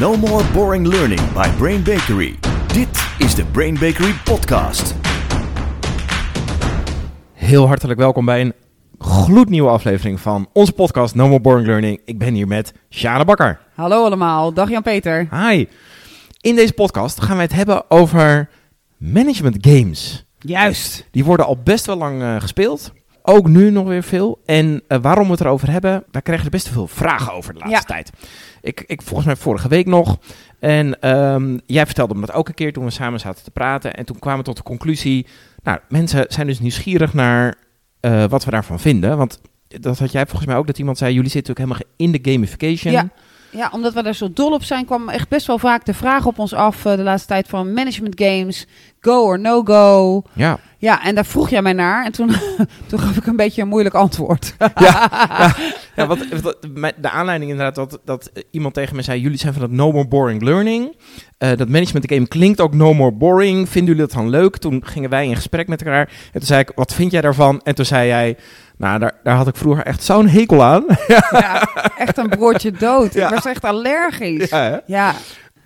No more boring learning by Brain Bakery. Dit is de Brain Bakery podcast. Heel hartelijk welkom bij een gloednieuwe aflevering van onze podcast No More Boring Learning. Ik ben hier met Sjane Bakker. Hallo allemaal, dag Jan-Peter. Hi. In deze podcast gaan wij het hebben over management games. Juist. Die worden al best wel lang eh, gespeeld. Ook nu nog weer veel. En eh, waarom we het erover hebben, daar krijgen we best veel vragen over de laatste Ja. tijd. Ik, ik, volgens mij vorige week nog. En ehm, jij vertelde me dat ook een keer toen we samen zaten te praten. En toen kwamen we tot de conclusie. Nou, mensen zijn dus nieuwsgierig naar eh, wat we daarvan vinden. Want dat had jij volgens mij ook, dat iemand zei: jullie zitten ook helemaal in de gamification. Ja. Ja, omdat we daar zo dol op zijn, kwam echt best wel vaak de vraag op ons af eh, de laatste tijd van management games, go or no go. ja. Ja, en daar vroeg jij mij naar en toen, toen gaf ik een beetje een moeilijk antwoord. Ja, wat, wat- mijn- de aanleiding inderdaad dat, dat iemand tegen me zei: jullie zijn van het No More Boring Learning. Eh, dat management game klinkt ook No More Boring. Vinden jullie dat dan leuk? Toen gingen wij in gesprek met elkaar. En toen zei ik: wat vind jij daarvan? En toen zei jij: nou, daar, daar had ik vroeger echt zo'n hekel aan. ja, echt een broodje dood. Ja. Ik was echt allergisch. Ja,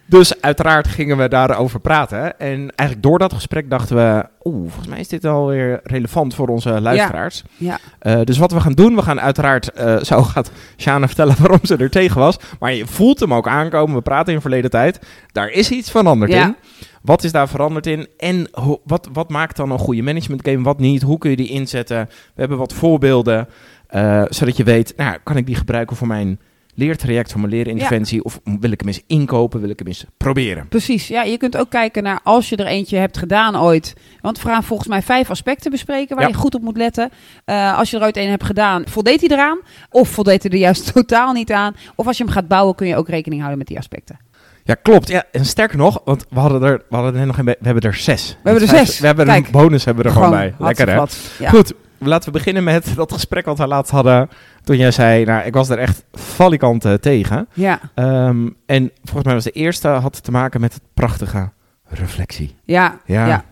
Dus uiteraard gingen we daarover praten. En eigenlijk door dat gesprek dachten we: oeh, volgens mij is dit alweer relevant voor onze luisteraars. ja. Eh, dus wat we gaan doen, we gaan uiteraard, eh, zo gaat Shana vertellen waarom ze er tegen was. Maar je voelt hem ook aankomen, we praten in verleden tijd. Daar is iets veranderd Ja. in. Wat is daar veranderd in? En wat, wat maakt dan een goede management game, wat niet? Hoe kun je die inzetten? We hebben wat voorbeelden, eh, zodat je weet, nou, kan ik die gebruiken voor mijn leertraject, voor mijn leerinterventie? Of wil ik hem eens inkopen, wil ik hem eens proberen? Precies, ja, je kunt ook kijken naar als je er eentje hebt gedaan ooit. Want we gaan volgens mij vijf aspecten bespreken waar Ja. je goed op moet letten. Eh, als je er ooit een hebt gedaan, voldeed hij eraan? Of voldeed hij er juist totaal niet aan? Of als je hem gaat bouwen, kun je ook rekening houden met die aspecten. Ja, klopt. Ja, en sterker nog, want we hadden er, we hadden er nog een, be- we hebben er zes. We hebben er Vijf- zes. We hebben Kijk. een bonus hebben we er gewoon, bij. Lekker hè? hartstikke wat. Ja. Goed, laten we beginnen met dat gesprek wat we laatst hadden. Toen jij zei, nou, ik was er echt valikant tegen. Ja, Ehm, en volgens mij was de eerste had te maken met het prachtige reflectie. ja, Ja. ja.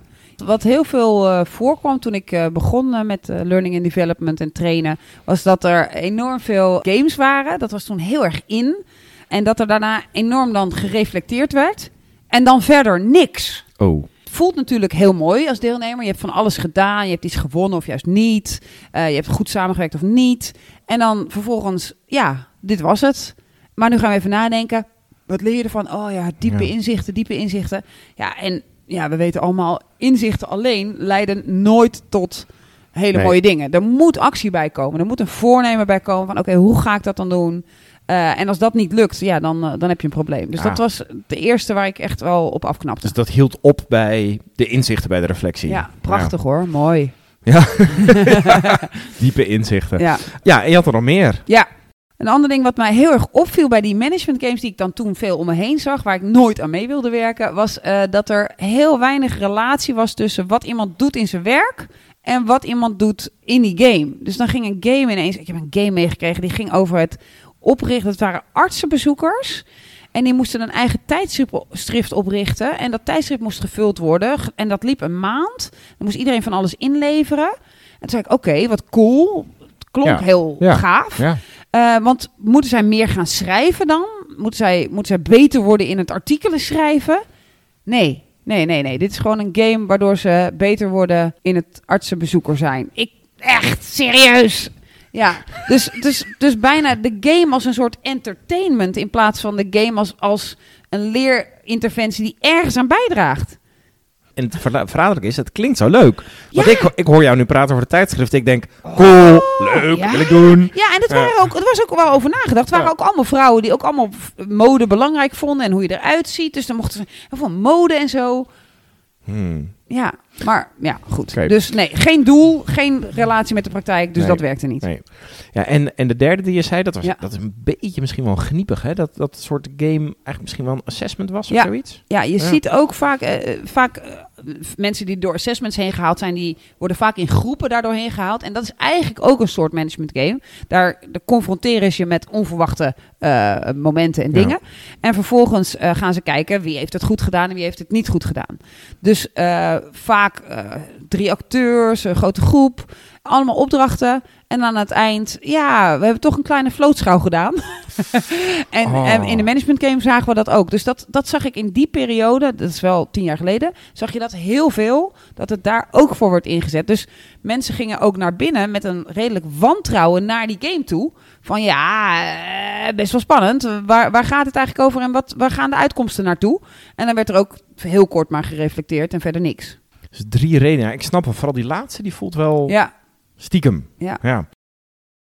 Wat heel veel eh, voorkwam toen ik eh, begon eh, met learning and development en trainen, was dat er enorm veel games waren. Dat was toen heel erg in. En dat er daarna enorm dan gereflecteerd werd. En dan verder niks. Oh. Het voelt natuurlijk heel mooi als deelnemer. Je hebt van alles gedaan. Je hebt iets gewonnen of juist niet. Eh, je hebt goed samengewerkt of niet. En dan vervolgens, ja, dit was het. Maar nu gaan we even nadenken. Wat leer je ervan? Oh ja, diepe Ja. inzichten, diepe inzichten. Ja, en ja, we weten allemaal, inzichten alleen leiden nooit tot hele Nee. mooie dingen. Er moet actie bij komen. Er moet een voornemen bij komen van, oké, hoe ga ik dat dan doen? Eh, en als dat niet lukt, ja, dan, eh, dan heb je een probleem. Dus Ah. dat was de eerste waar ik echt wel op afknapte. Dus dat hield op bij de inzichten bij de reflectie. Ja, prachtig hoor. Mooi. Ja. Diepe inzichten. Ja. Ja. en je had er nog meer. ja. Een ander ding wat mij heel erg opviel bij die management games die ik dan toen veel om me heen zag, waar ik nooit aan mee wilde werken, was eh, dat er heel weinig relatie was tussen wat iemand doet in zijn werk en wat iemand doet in die game. Dus dan ging een game ineens, ik heb een game meegekregen, die ging over het oprichten. Het waren artsenbezoekers. En die moesten een eigen tijdschrift oprichten. En dat tijdschrift moest gevuld worden. En dat liep een maand. Dan moest iedereen van alles inleveren. En toen zei ik, oké, wat cool. Het klonk Ja. heel Ja. gaaf. Ja. Eh, want moeten zij meer gaan schrijven dan? Moeten zij, moeten zij beter worden in het artikelen schrijven? Nee, nee, nee, nee. Dit is gewoon een game waardoor ze beter worden in het artsenbezoeker zijn. Ik, echt, serieus. Ja, dus, dus, dus bijna de game als een soort entertainment in plaats van de game als, als een leerinterventie die ergens aan bijdraagt. En het verraderlijk is, het klinkt zo leuk. Want Ja. ik, ik hoor jou nu praten over de tijdschrift. Ik denk, cool, leuk, ja. wil ik doen. Ja, en dat waren ook, er was ook wel over nagedacht. Het waren Ja. ook allemaal vrouwen die ook allemaal mode belangrijk vonden en hoe je eruit ziet. Dus dan mochten ze veel mode en zo. Hmm. Ja, maar ja, goed. Dus nee, geen doel, geen relatie met de praktijk, dus Nee. dat werkte niet. Nee. Ja, en, en de derde die je zei, dat, was, Ja. dat is een beetje misschien wel gniepig, hè? Dat dat soort game eigenlijk misschien wel een assessment was of Ja. zoiets. Ja, je Ja. ziet ook vaak, eh, eh, vaak eh, mensen die door assessments heen gehaald zijn, die worden vaak in groepen daardoor heen gehaald. En dat is eigenlijk ook een soort management game. Daar, daar confronteren ze je met onverwachte eh, momenten en Ja. dingen. En vervolgens eh, gaan ze kijken wie heeft het goed gedaan en wie heeft het niet goed gedaan. Dus eh, vaak drie acteurs, een grote groep. allemaal opdrachten. En aan het eind, ja, we hebben toch een kleine vlootschouw gedaan. en, Oh. en in de management game zagen we dat ook. Dus dat, dat zag ik in die periode, dat is wel tien jaar geleden, zag je dat heel veel, dat het daar ook voor wordt ingezet. Dus mensen gingen ook naar binnen met een redelijk wantrouwen naar die game toe. Van ja, eh, best wel spannend. Waar, waar gaat het eigenlijk over en wat, waar gaan de uitkomsten naartoe? En dan werd er ook heel kort maar gereflecteerd en verder niks. Dus drie redenen. Ja, ik snap wel, vooral die laatste, die voelt wel Ja, stiekem. Ja.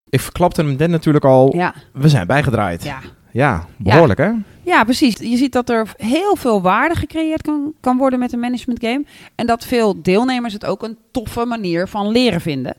Ik verklapte hem net natuurlijk al. ja, We zijn bijgedraaid. ja. Ja, behoorlijk hè? Ja, precies. Je ziet dat er heel veel waarde gecreëerd kan, kan worden met een management game. En dat veel deelnemers het ook een toffe manier van leren vinden.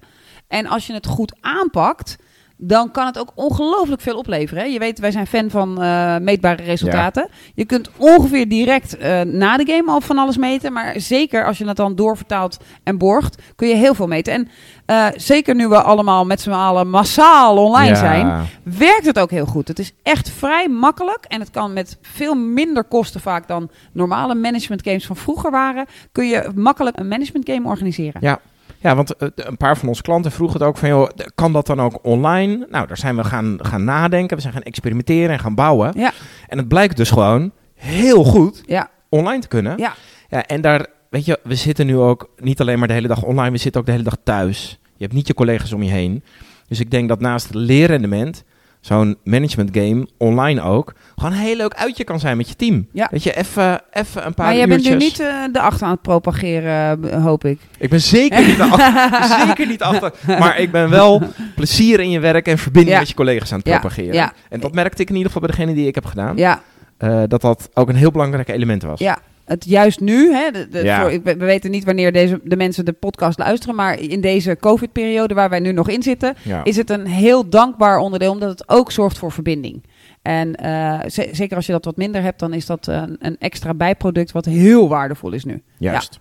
En als je het goed aanpakt, dan kan het ook ongelooflijk veel opleveren. Hè? Je weet, wij zijn fan van eh, meetbare resultaten. Je kunt ongeveer direct eh, na de game al van alles meten. Maar zeker als je het dan doorvertaalt en borgt, kun je heel veel meten. En eh, zeker nu we allemaal met z'n allen massaal online Ja. zijn, werkt het ook heel goed. Het is echt vrij makkelijk en het kan met veel minder kosten vaak dan normale management games van vroeger waren. Kun je makkelijk een management game organiseren. Ja. Ja, want eh, een paar van onze klanten vroegen het ook van, joh, kan dat dan ook online? Nou, daar zijn we gaan, gaan nadenken, we zijn gaan experimenteren en gaan bouwen. Ja. En het blijkt dus gewoon heel goed Ja, online te kunnen. Ja. ja. En daar, weet je, we zitten nu ook niet alleen maar de hele dag online, we zitten ook de hele dag thuis. Je hebt niet je collega's om je heen. Dus ik denk dat naast het leerrendement zo'n management game, online ook, gewoon een heel leuk uitje kan zijn met je team. Ja. Weet je, even even een paar maar jij bent nu niet eh, de achter aan het propageren, eh, hoop ik. Ik ben zeker niet achter. zeker niet achter. Maar ik ben wel plezier in je werk en verbinding Ja. met je collega's aan het Ja, propageren. ja. En dat merkte ik in ieder geval bij degene die ik heb gedaan. Ja, eh, dat dat ook een heel belangrijk element was. ja. Het juist nu, hè, de, de- Ja. voor, ik, we we weten niet wanneer deze, de mensen de podcast luisteren, maar in deze COVID-periode waar wij nu nog in zitten, Ja. is het een heel dankbaar onderdeel, omdat het ook zorgt voor verbinding. En eh, ze- zeker als je dat wat minder hebt, dan is dat een, een extra bijproduct wat heel waardevol is nu. Juist.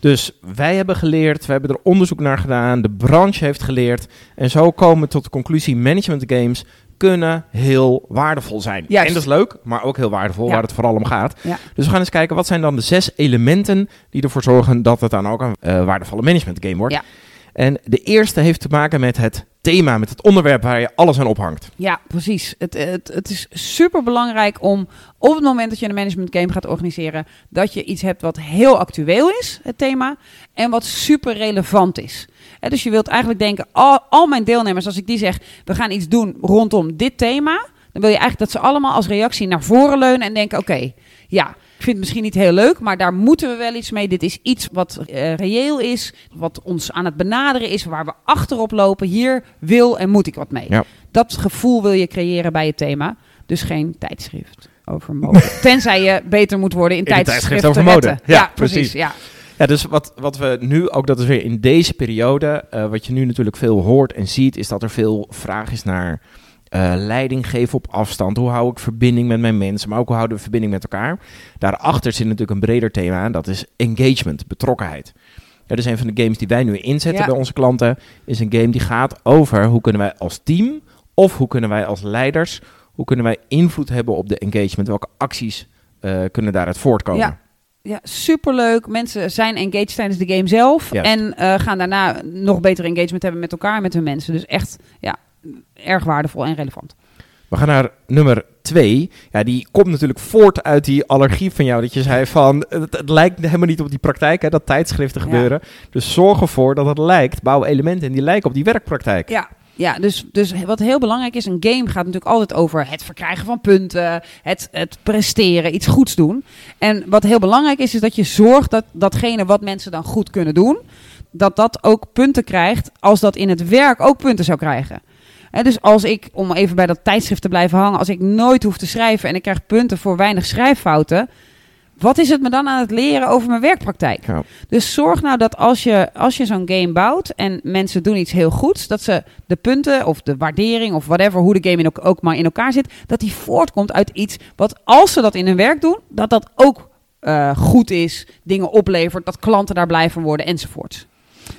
Dus wij hebben geleerd, we hebben er onderzoek naar gedaan, de branche heeft geleerd. En zo komen we tot de conclusie: management games kunnen heel waardevol zijn. Juist. En dat is leuk, maar ook heel waardevol, Ja. waar het vooral om gaat. Ja. Dus we gaan eens kijken, wat zijn dan de zes elementen die ervoor zorgen dat het dan ook een eh, waardevolle management game wordt. Ja. En de eerste heeft te maken met het thema, met het onderwerp waar je alles aan ophangt. Ja, precies. Het, het, het is super belangrijk om op het moment dat je een management game gaat organiseren, dat je iets hebt wat heel actueel is, het thema, en wat super relevant is. Hè, dus je wilt eigenlijk denken, al, al mijn deelnemers, als ik die zeg, we gaan iets doen rondom dit thema, dan wil je eigenlijk dat ze allemaal als reactie naar voren leunen en denken, oké, ja, ik vind het misschien niet heel leuk, maar daar moeten we wel iets mee. Dit is iets wat eh, reëel is, wat ons aan het benaderen is, waar we achterop lopen. Hier wil en moet ik wat mee. Ja. Dat gevoel wil je creëren bij je thema. Dus geen tijdschrift over mode. Tenzij je beter moet worden in, tijdschriften tijdschrift over mode. Ja, Ja, precies. precies. Ja. Ja, dus wat, wat we nu, ook dat is weer in deze periode, eh, wat je nu natuurlijk veel hoort en ziet, is dat er veel vraag is naar eh, leiding geven op afstand. Hoe hou ik verbinding met mijn mensen, maar ook hoe houden we verbinding met elkaar? Daarachter zit natuurlijk een breder thema en dat is engagement, betrokkenheid. Ja, dus een van de games die wij nu inzetten Ja. bij onze klanten is een game die gaat over hoe kunnen wij als team of hoe kunnen wij als leiders, hoe kunnen wij invloed hebben op de engagement? Welke acties eh, kunnen daaruit voortkomen? Ja. Ja, superleuk. Mensen zijn engaged tijdens de game zelf. Juist. En eh, gaan daarna nog beter engagement hebben met elkaar en met hun mensen. Dus echt, ja, erg waardevol en relevant. We gaan naar nummer twee. Ja, die komt natuurlijk voort uit die allergie van jou. Dat je zei van, het, het lijkt helemaal niet op die praktijk, hè, dat tijdschriften Ja. gebeuren. Dus zorg ervoor dat het lijkt, bouw elementen in die lijken op die werkpraktijk. Ja. Ja, dus, dus wat heel belangrijk is, een game gaat natuurlijk altijd over het verkrijgen van punten, het, het presteren, iets goeds doen. En wat heel belangrijk is, is dat je zorgt dat datgene wat mensen dan goed kunnen doen, dat dat ook punten krijgt als dat in het werk ook punten zou krijgen. Hè, dus als ik, om even bij dat tijdschrift te blijven hangen, als ik nooit hoef te schrijven en ik krijg punten voor weinig schrijffouten, wat is het me dan aan het leren over mijn werkpraktijk? Ja. Dus zorg nou dat als je, als je zo'n game bouwt en mensen doen iets heel goeds, dat ze de punten of de waardering of whatever, hoe de game in, ook, ook maar in elkaar zit, dat die voortkomt uit iets wat als ze dat in hun werk doen, dat dat ook eh, goed is, dingen oplevert, dat klanten daar blij van worden enzovoort.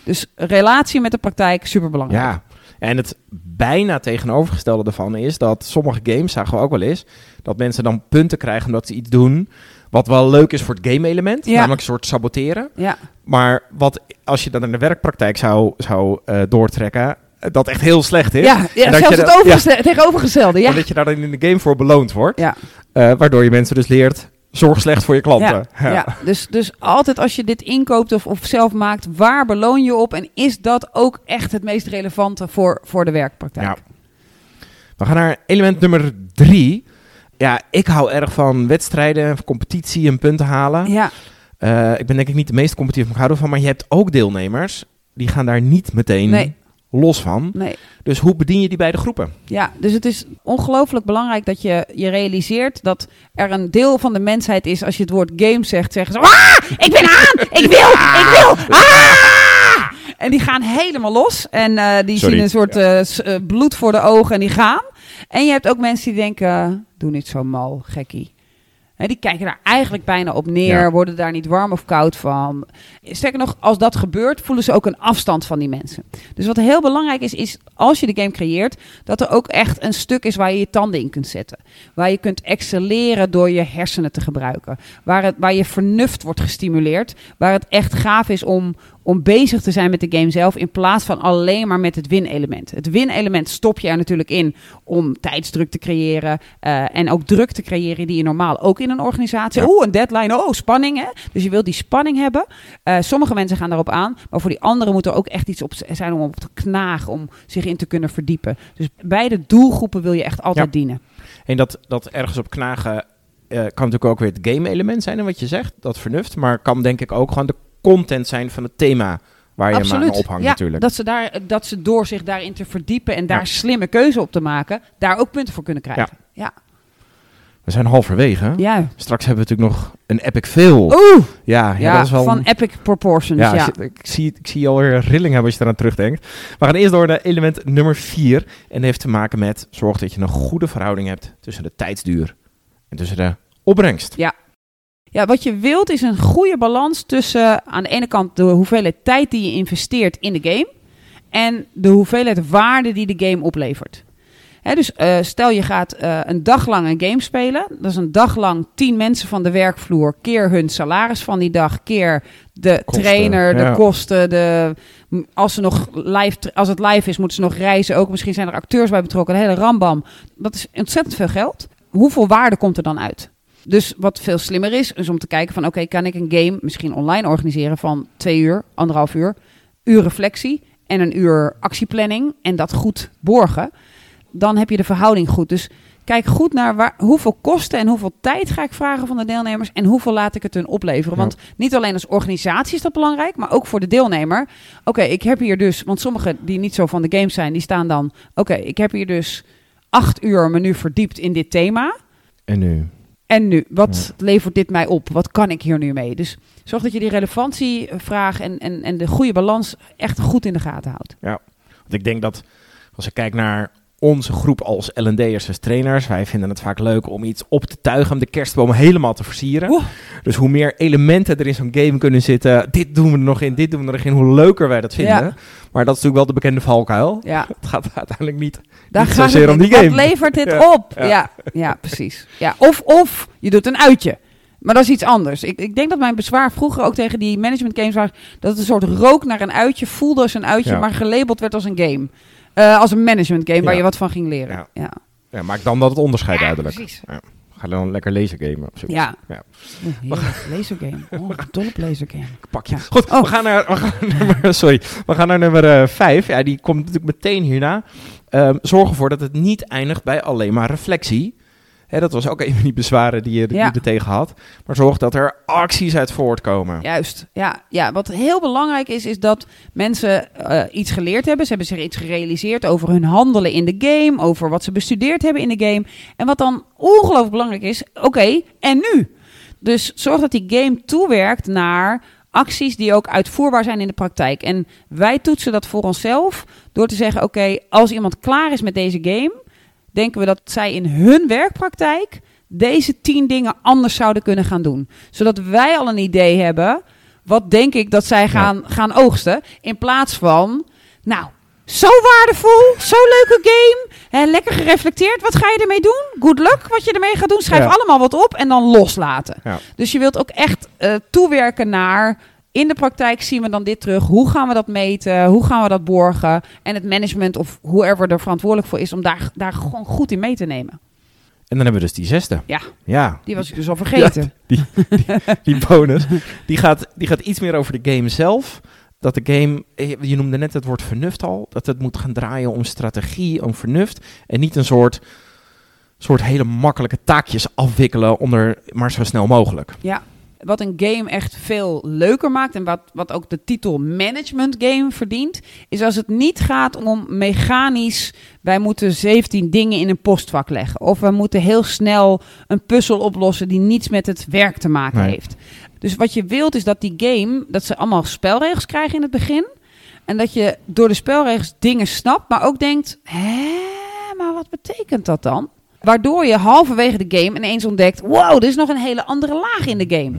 Dus relatie met de praktijk, super belangrijk. Ja, En het bijna tegenovergestelde daarvan is dat sommige games, zagen we ook wel eens, dat mensen dan punten krijgen omdat ze iets doen wat wel leuk is voor het game-element, Ja. namelijk een soort saboteren. Ja, Maar wat als je dat in de werkpraktijk zou, zou eh, doortrekken, eh, dat echt heel slecht is. ja, ja dat zelfs je het overgeste- tegenovergestelde. Ja. En dat je daar dan in de game voor beloond wordt. Ja. Eh, waardoor je mensen dus leert, zorg slecht voor je klanten. Ja, ja. Dus, dus altijd als je dit inkoopt of, of zelf maakt, waar beloon je op? En is dat ook echt het meest relevante voor, voor de werkpraktijk? Ja. We gaan naar element nummer drie. Ja, ik hou erg van wedstrijden, competitie en punten halen. Ja, Eh, ik ben denk ik niet de meest competitief, maar ik hou ervan. Maar je hebt ook deelnemers, die gaan daar niet meteen Nee. los van. nee. Dus hoe bedien je die beide groepen? Ja, dus het is ongelooflijk belangrijk dat je je realiseert dat er een deel van de mensheid is. Als je het woord game zegt, zeggen ze: Ah, ik ben aan! Ik wil! Ik wil! Ah! En die gaan helemaal los. En eh, die Sorry. zien een soort eh, eh, bloed voor de ogen en die gaan. En je hebt ook mensen die denken: Doe niet zo mal, gekkie. Die kijken daar eigenlijk bijna op neer, Ja. worden daar niet warm of koud van. Sterker nog, als dat gebeurt, voelen ze ook een afstand van die mensen. Dus wat heel belangrijk is, is als je de game creëert, dat er ook echt een stuk is waar je je tanden in kunt zetten. Waar je kunt excelleren door je hersenen te gebruiken. Waar, het, waar je vernuft wordt gestimuleerd. Waar het echt gaaf is om, om bezig te zijn met de game zelf, in plaats van alleen maar met het win-element. Het win-element stop je er natuurlijk in om tijdsdruk te creëren eh, en ook druk te creëren die je normaal ook in een organisatie. Ja. Oeh, een deadline, oh, spanning hè. Dus je wilt die spanning hebben. Eh, sommige mensen gaan daarop aan, maar voor die anderen moet er ook echt iets op zijn om op te knagen, om zich in te kunnen verdiepen. Dus beide doelgroepen wil je echt altijd Ja. dienen. En dat, dat ergens op knagen eh, kan natuurlijk ook weer het game-element zijn en wat je zegt, dat vernuft. Maar kan denk ik ook gewoon de content zijn van het thema waar je hem aan ophangt ja, natuurlijk. Dat ze, daar, dat ze door zich daarin te verdiepen en daar Ja. slimme keuze op te maken, daar ook punten voor kunnen krijgen. Ja, We zijn halverwege. ja. Straks hebben we natuurlijk nog een epic fail. Oeh, Ja, ja, dat is wel... van epic proportions. ja, je- ik, zie, ik zie je alweer een rilling hebben als je eraan terugdenkt. We gaan eerst door naar element nummer 4. En dat heeft te maken met zorg dat je een goede verhouding hebt tussen de tijdsduur en tussen de opbrengst. Ja, wat je wilt is een goede balans tussen aan de ene kant de hoeveelheid tijd die je investeert in de game en de hoeveelheid waarde die de game oplevert. Dus eh, stel je gaat eh, een dag lang een game spelen. Dat is een dag lang tien mensen van de werkvloer keer hun salaris van die dag, keer de Kosten, trainer, de ja. kosten, de, als, ze nog live, als het live is, moeten ze nog reizen. Ook misschien zijn er acteurs bij betrokken, een hele rambam. Dat is ontzettend veel geld. Hoeveel waarde komt er dan uit? Dus wat veel slimmer is, is om te kijken van... oké, kan ik een game misschien online organiseren van twee uur, anderhalf uur... uur reflectie en een uur actieplanning en dat goed borgen... dan heb je de verhouding goed. Dus kijk goed naar waar, hoeveel kosten en hoeveel tijd ga ik vragen van de deelnemers... en hoeveel laat ik het hun opleveren. Want niet alleen als organisatie is dat belangrijk, maar ook voor de deelnemer. Oké, ik heb hier dus... want sommigen die niet zo van de games zijn, die staan dan... oké, ik heb hier dus acht uur me nu verdiept in dit thema... En nu? En nu, wat levert dit mij op? Wat kan ik hier nu mee? Dus zorg dat je die relevantievraag en, en, en de goede balans echt goed in de gaten houdt. Want ik denk dat als ik kijk naar onze groep als L&D'ers als trainers, wij vinden het vaak leuk om iets op te tuigen, om de kerstboom helemaal te versieren. Oeh. Dus hoe meer elementen er in zo'n game kunnen zitten, dit doen we er nog in, dit doen we er nog in, hoe leuker wij dat vinden. Ja. Maar dat is natuurlijk wel de bekende valkuil. Ja, Het gaat uiteindelijk niet. daar Niet gaat zozeer om die game. Wat levert dit Ja, op? ja. Ja. Ja, precies. Ja. Of, of je doet een uitje. Maar dat is iets anders. Ik, ik denk dat mijn bezwaar vroeger ook tegen die management games was... dat het een soort rook naar een uitje, voelde als een uitje... Maar gelabeld werd als een game. Eh, als een management game waar je wat van ging leren. Ja. Ja, Ja, maak dan dat het onderscheid Ja, duidelijk. precies. Ga dan lekker laser gamen. Of zoiets. Ja. Ja. Heerlijk. Lasergame. Oh, dol op lasergame. Pak je. Ja. Goed, Oh. we gaan naar, we gaan naar nummer, sorry, we gaan naar nummer 5. ja, die komt natuurlijk meteen hierna. Ehm, zorg ervoor dat het niet eindigt bij alleen maar reflectie. Hè, dat was ook een van die bezwaren die je, die Ja. je er tegen had. Maar zorg dat er acties uit voortkomen. Juist, ja, ja. Wat heel belangrijk is, is dat mensen eh, iets geleerd hebben. Ze hebben zich iets gerealiseerd over hun handelen in de game, over wat ze bestudeerd hebben in de game. En wat dan ongelooflijk belangrijk is, oké, en nu? Dus zorg dat die game toewerkt naar acties die ook uitvoerbaar zijn in de praktijk. En wij toetsen dat voor onszelf door te zeggen, oké, als iemand klaar is met deze game, denken we dat zij in hun werkpraktijk deze tien dingen anders zouden kunnen gaan doen. Zodat wij al een idee hebben, wat denk ik dat zij gaan, gaan oogsten, in plaats van, nou, Zo waardevol, zo leuke game. Hè, lekker gereflecteerd. Wat ga je ermee doen? Good luck wat je ermee gaat doen. Schrijf Ja. allemaal wat op en dan loslaten. Ja. Dus je wilt ook echt eh, toewerken naar... In de praktijk zien we dan dit terug. Hoe gaan we dat meten? Hoe gaan we dat borgen? En het management of whoever er verantwoordelijk voor is... om daar, daar gewoon goed in mee te nemen. En dan hebben we dus die zesde. Ja. Ja, Die was ik dus al vergeten. die, die, die bonus. Die gaat, die gaat iets meer over de game zelf. Dat de game, eh, je noemde net het woord vernuft al. Dat het moet gaan draaien om strategie, om vernuft. En niet een soort, soort hele makkelijke taakjes afwikkelen onder maar zo snel mogelijk. Ja, wat een game echt veel leuker maakt en wat, wat ook de titel management game verdient, is als het niet gaat om mechanisch, wij moeten 17 dingen in een postvak leggen. Of we moeten heel snel een puzzel oplossen die niets met het werk te maken Nee. heeft. Dus wat je wilt is dat die game, dat ze allemaal spelregels krijgen in het begin. En dat je door de spelregels dingen snapt, maar ook denkt, hè, maar wat betekent dat dan? Waardoor je halverwege de game ineens ontdekt, wow, er is nog een hele andere laag in de game.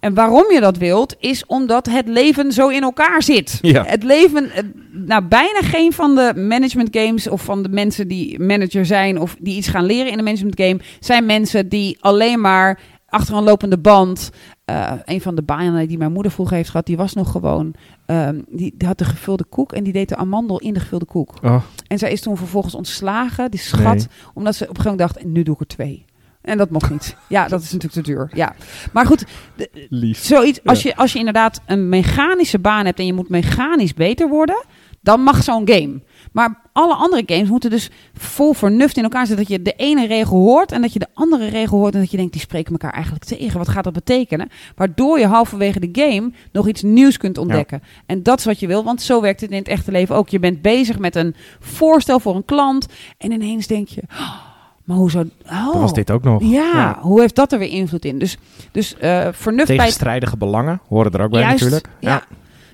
En waarom je dat wilt, is omdat het leven zo in elkaar zit. Ja. Het leven, nou bijna geen van de management games of van de mensen die manager zijn of die iets gaan leren in een management game, zijn mensen die alleen maar achter een lopende band. Eh, een van de banen die mijn moeder vroeger heeft gehad, die was nog gewoon. ehm, die, die had de gevulde koek en die deed de amandel in de gevulde koek. Oh, En zij is toen vervolgens ontslagen, die schat, Nee. omdat ze op een gegeven moment dacht, nu doe ik er twee. En dat mocht niet. Ja, dat is natuurlijk te duur. Ja. Maar goed, de- lief. zoiets, als, je, als je inderdaad een mechanische baan hebt en je moet mechanisch beter worden, dan mag zo'n game. Maar alle andere games moeten dus vol vernuft in elkaar zitten. Dat je de ene regel hoort en dat je de andere regel hoort. En dat je denkt, die spreken elkaar eigenlijk tegen. Wat gaat dat betekenen? Waardoor je halverwege de game nog iets nieuws kunt ontdekken. En dat is wat je wil, want zo werkt het in het echte leven ook. Je bent bezig met een voorstel voor een klant. En ineens denk je, "Oh, maar hoe zou... Oh, was dit ook nog. ja, hoe heeft dat er weer invloed in? Dus, dus eh, vernuft bij Tegenstrijdige belangen horen er ook bij Juist, natuurlijk. Ja, ja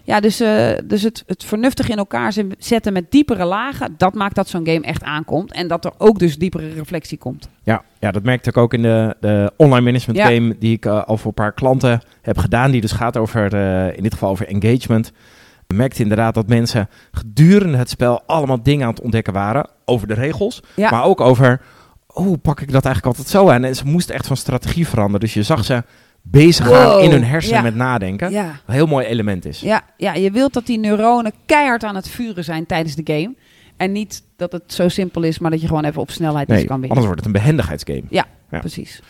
dus, eh, dus het, het vernuftig in elkaar zet- zetten met diepere lagen, dat maakt dat zo'n game echt aankomt. En dat er ook dus diepere reflectie komt. Ja, ja, dat merkte ik ook in de, de online management Ja. game die ik eh, al voor een paar klanten heb gedaan. Die dus gaat over, eh, in dit geval over engagement. Ik merkte inderdaad dat mensen gedurende het spel allemaal dingen aan het ontdekken waren. Over de regels, Ja. maar ook over hoe pak ik dat eigenlijk altijd zo aan. En ze moesten echt van strategie veranderen. Dus je zag ze bezig gaan in hun hersenen ja. met nadenken. Ja. Wat een heel mooi element is. Ja, ja, je wilt dat die neuronen keihard aan het vuren zijn tijdens de game. En niet dat het zo simpel is, maar dat je gewoon even op snelheid iets Nee, kan winnen. anders wordt het een behendigheidsgame. Ja, Ja. precies.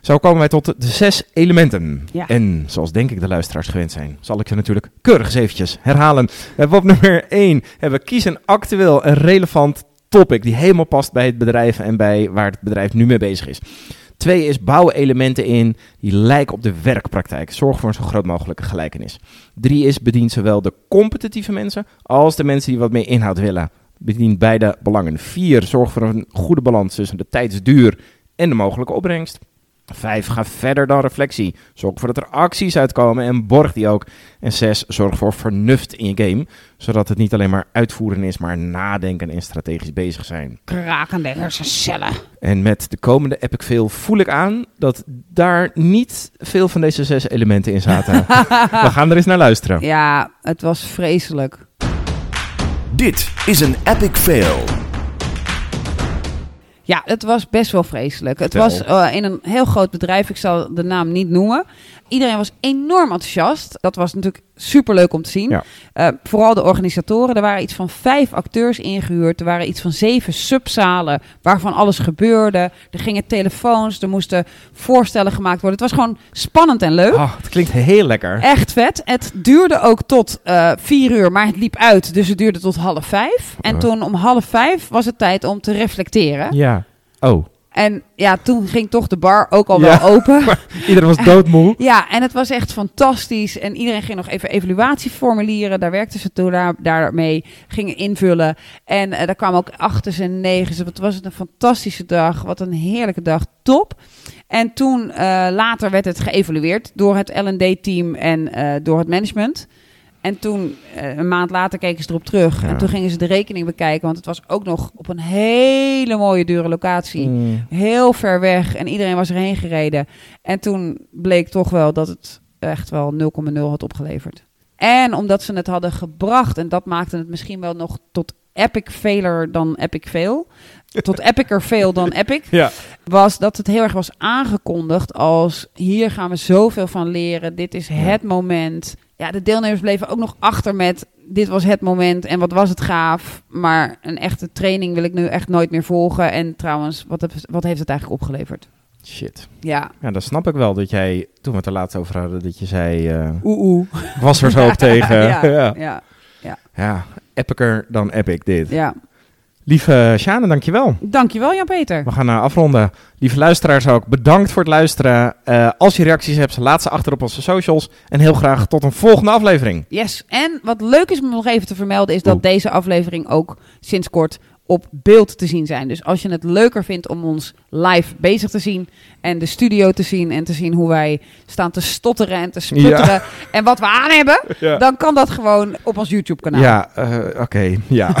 Zo komen wij tot de zes elementen. Ja. En zoals denk ik de luisteraars gewend zijn, zal ik ze natuurlijk keurig eens eventjes herhalen. We hebben op nummer 1 hebben we kies een actueel en relevant topic die helemaal past bij het bedrijf en bij waar het bedrijf nu mee bezig is. Twee is bouwen elementen in die lijken op de werkpraktijk. Zorg voor een zo groot mogelijke gelijkenis. Drie is bedient zowel de competitieve mensen als de mensen die wat meer inhoud willen. Bedient beide belangen. Vier, zorg voor een goede balans tussen de tijdsduur en de mogelijke opbrengst. Vijf, ga verder dan reflectie. Zorg ervoor dat er acties uitkomen en borg die ook. En zes, zorg voor vernuft in je game. Zodat het niet alleen maar uitvoeren is, maar nadenken en strategisch bezig zijn. Krakende hersencellen. En met de komende Epic Fail voel ik aan dat daar niet veel van deze zes elementen in zaten. We gaan er eens naar luisteren. Ja, het was vreselijk. Dit is een epic fail. Ja, het was best wel vreselijk. Het was eh, in een heel groot bedrijf, ik zal de naam niet noemen. Iedereen was enorm enthousiast. Dat was natuurlijk superleuk om te zien. Ja. Eh, vooral de organisatoren. Er waren iets van vijf acteurs ingehuurd. Er waren iets van zeven subzalen waarvan alles gebeurde. Er gingen telefoons, er moesten voorstellen gemaakt worden. Het was gewoon spannend en leuk. Oh, het klinkt heel lekker. Echt vet. Het duurde ook tot eh, vier uur, maar het liep uit. Dus het duurde tot half vijf. En toen om half vijf was het tijd om te reflecteren. Ja. Oh, En ja, toen ging toch de bar ook al Ja. wel open. iedereen was doodmoe. Ja, en het was echt fantastisch. En iedereen ging nog even evaluatieformulieren. Daar werkten ze toen daar, daarmee. Gingen invullen. En eh, daar kwamen ook achters en negens. Wat was het een fantastische dag. Wat een heerlijke dag. Top. En toen eh, later werd het geëvalueerd door het L&D-team en eh, door het management. En toen, eh, een maand later, keken ze erop terug. Ja. En toen gingen ze de rekening bekijken. Want het was ook nog op een hele mooie, dure locatie. Mm. Heel ver weg. En iedereen was erheen gereden. En toen bleek toch wel dat het echt wel 0,0 had opgeleverd. En omdat ze het hadden gebracht, en dat maakte het misschien wel nog tot epic veiler dan epic fail. Tot epicer fail dan epic. Ja. Was dat het heel erg was aangekondigd als hier gaan we zoveel van leren. Dit is het moment. Ja, de deelnemers bleven ook nog achter met dit was het moment en wat was het gaaf. Maar een echte training wil ik nu echt nooit meer volgen. En trouwens, wat, heb- wat heeft het eigenlijk opgeleverd? Shit. Ja, Ja, dan snap ik wel dat jij, toen we het er laatst over hadden, dat je zei, eh, oeh oeh. was er zo op tegen. ja, ja. ja, ja, epicer dan epic dit. ja. Lieve Sjane, dankjewel. Dankjewel Jan-Peter. We gaan eh, afronden. Lieve luisteraars ook, bedankt voor het luisteren. Eh, als je reacties hebt, laat ze achter op onze socials. En heel graag tot een volgende aflevering. Yes, en wat leuk is om nog even te vermelden is dat Oeh. deze aflevering ook sinds kort op beeld te zien zijn. Dus als je het leuker vindt om ons live bezig te zien en de studio te zien en te zien hoe wij staan te stotteren en te sputteren en wat we aan hebben, Ja, dan kan dat gewoon op ons YouTube kanaal. ja eh, oké. Ja.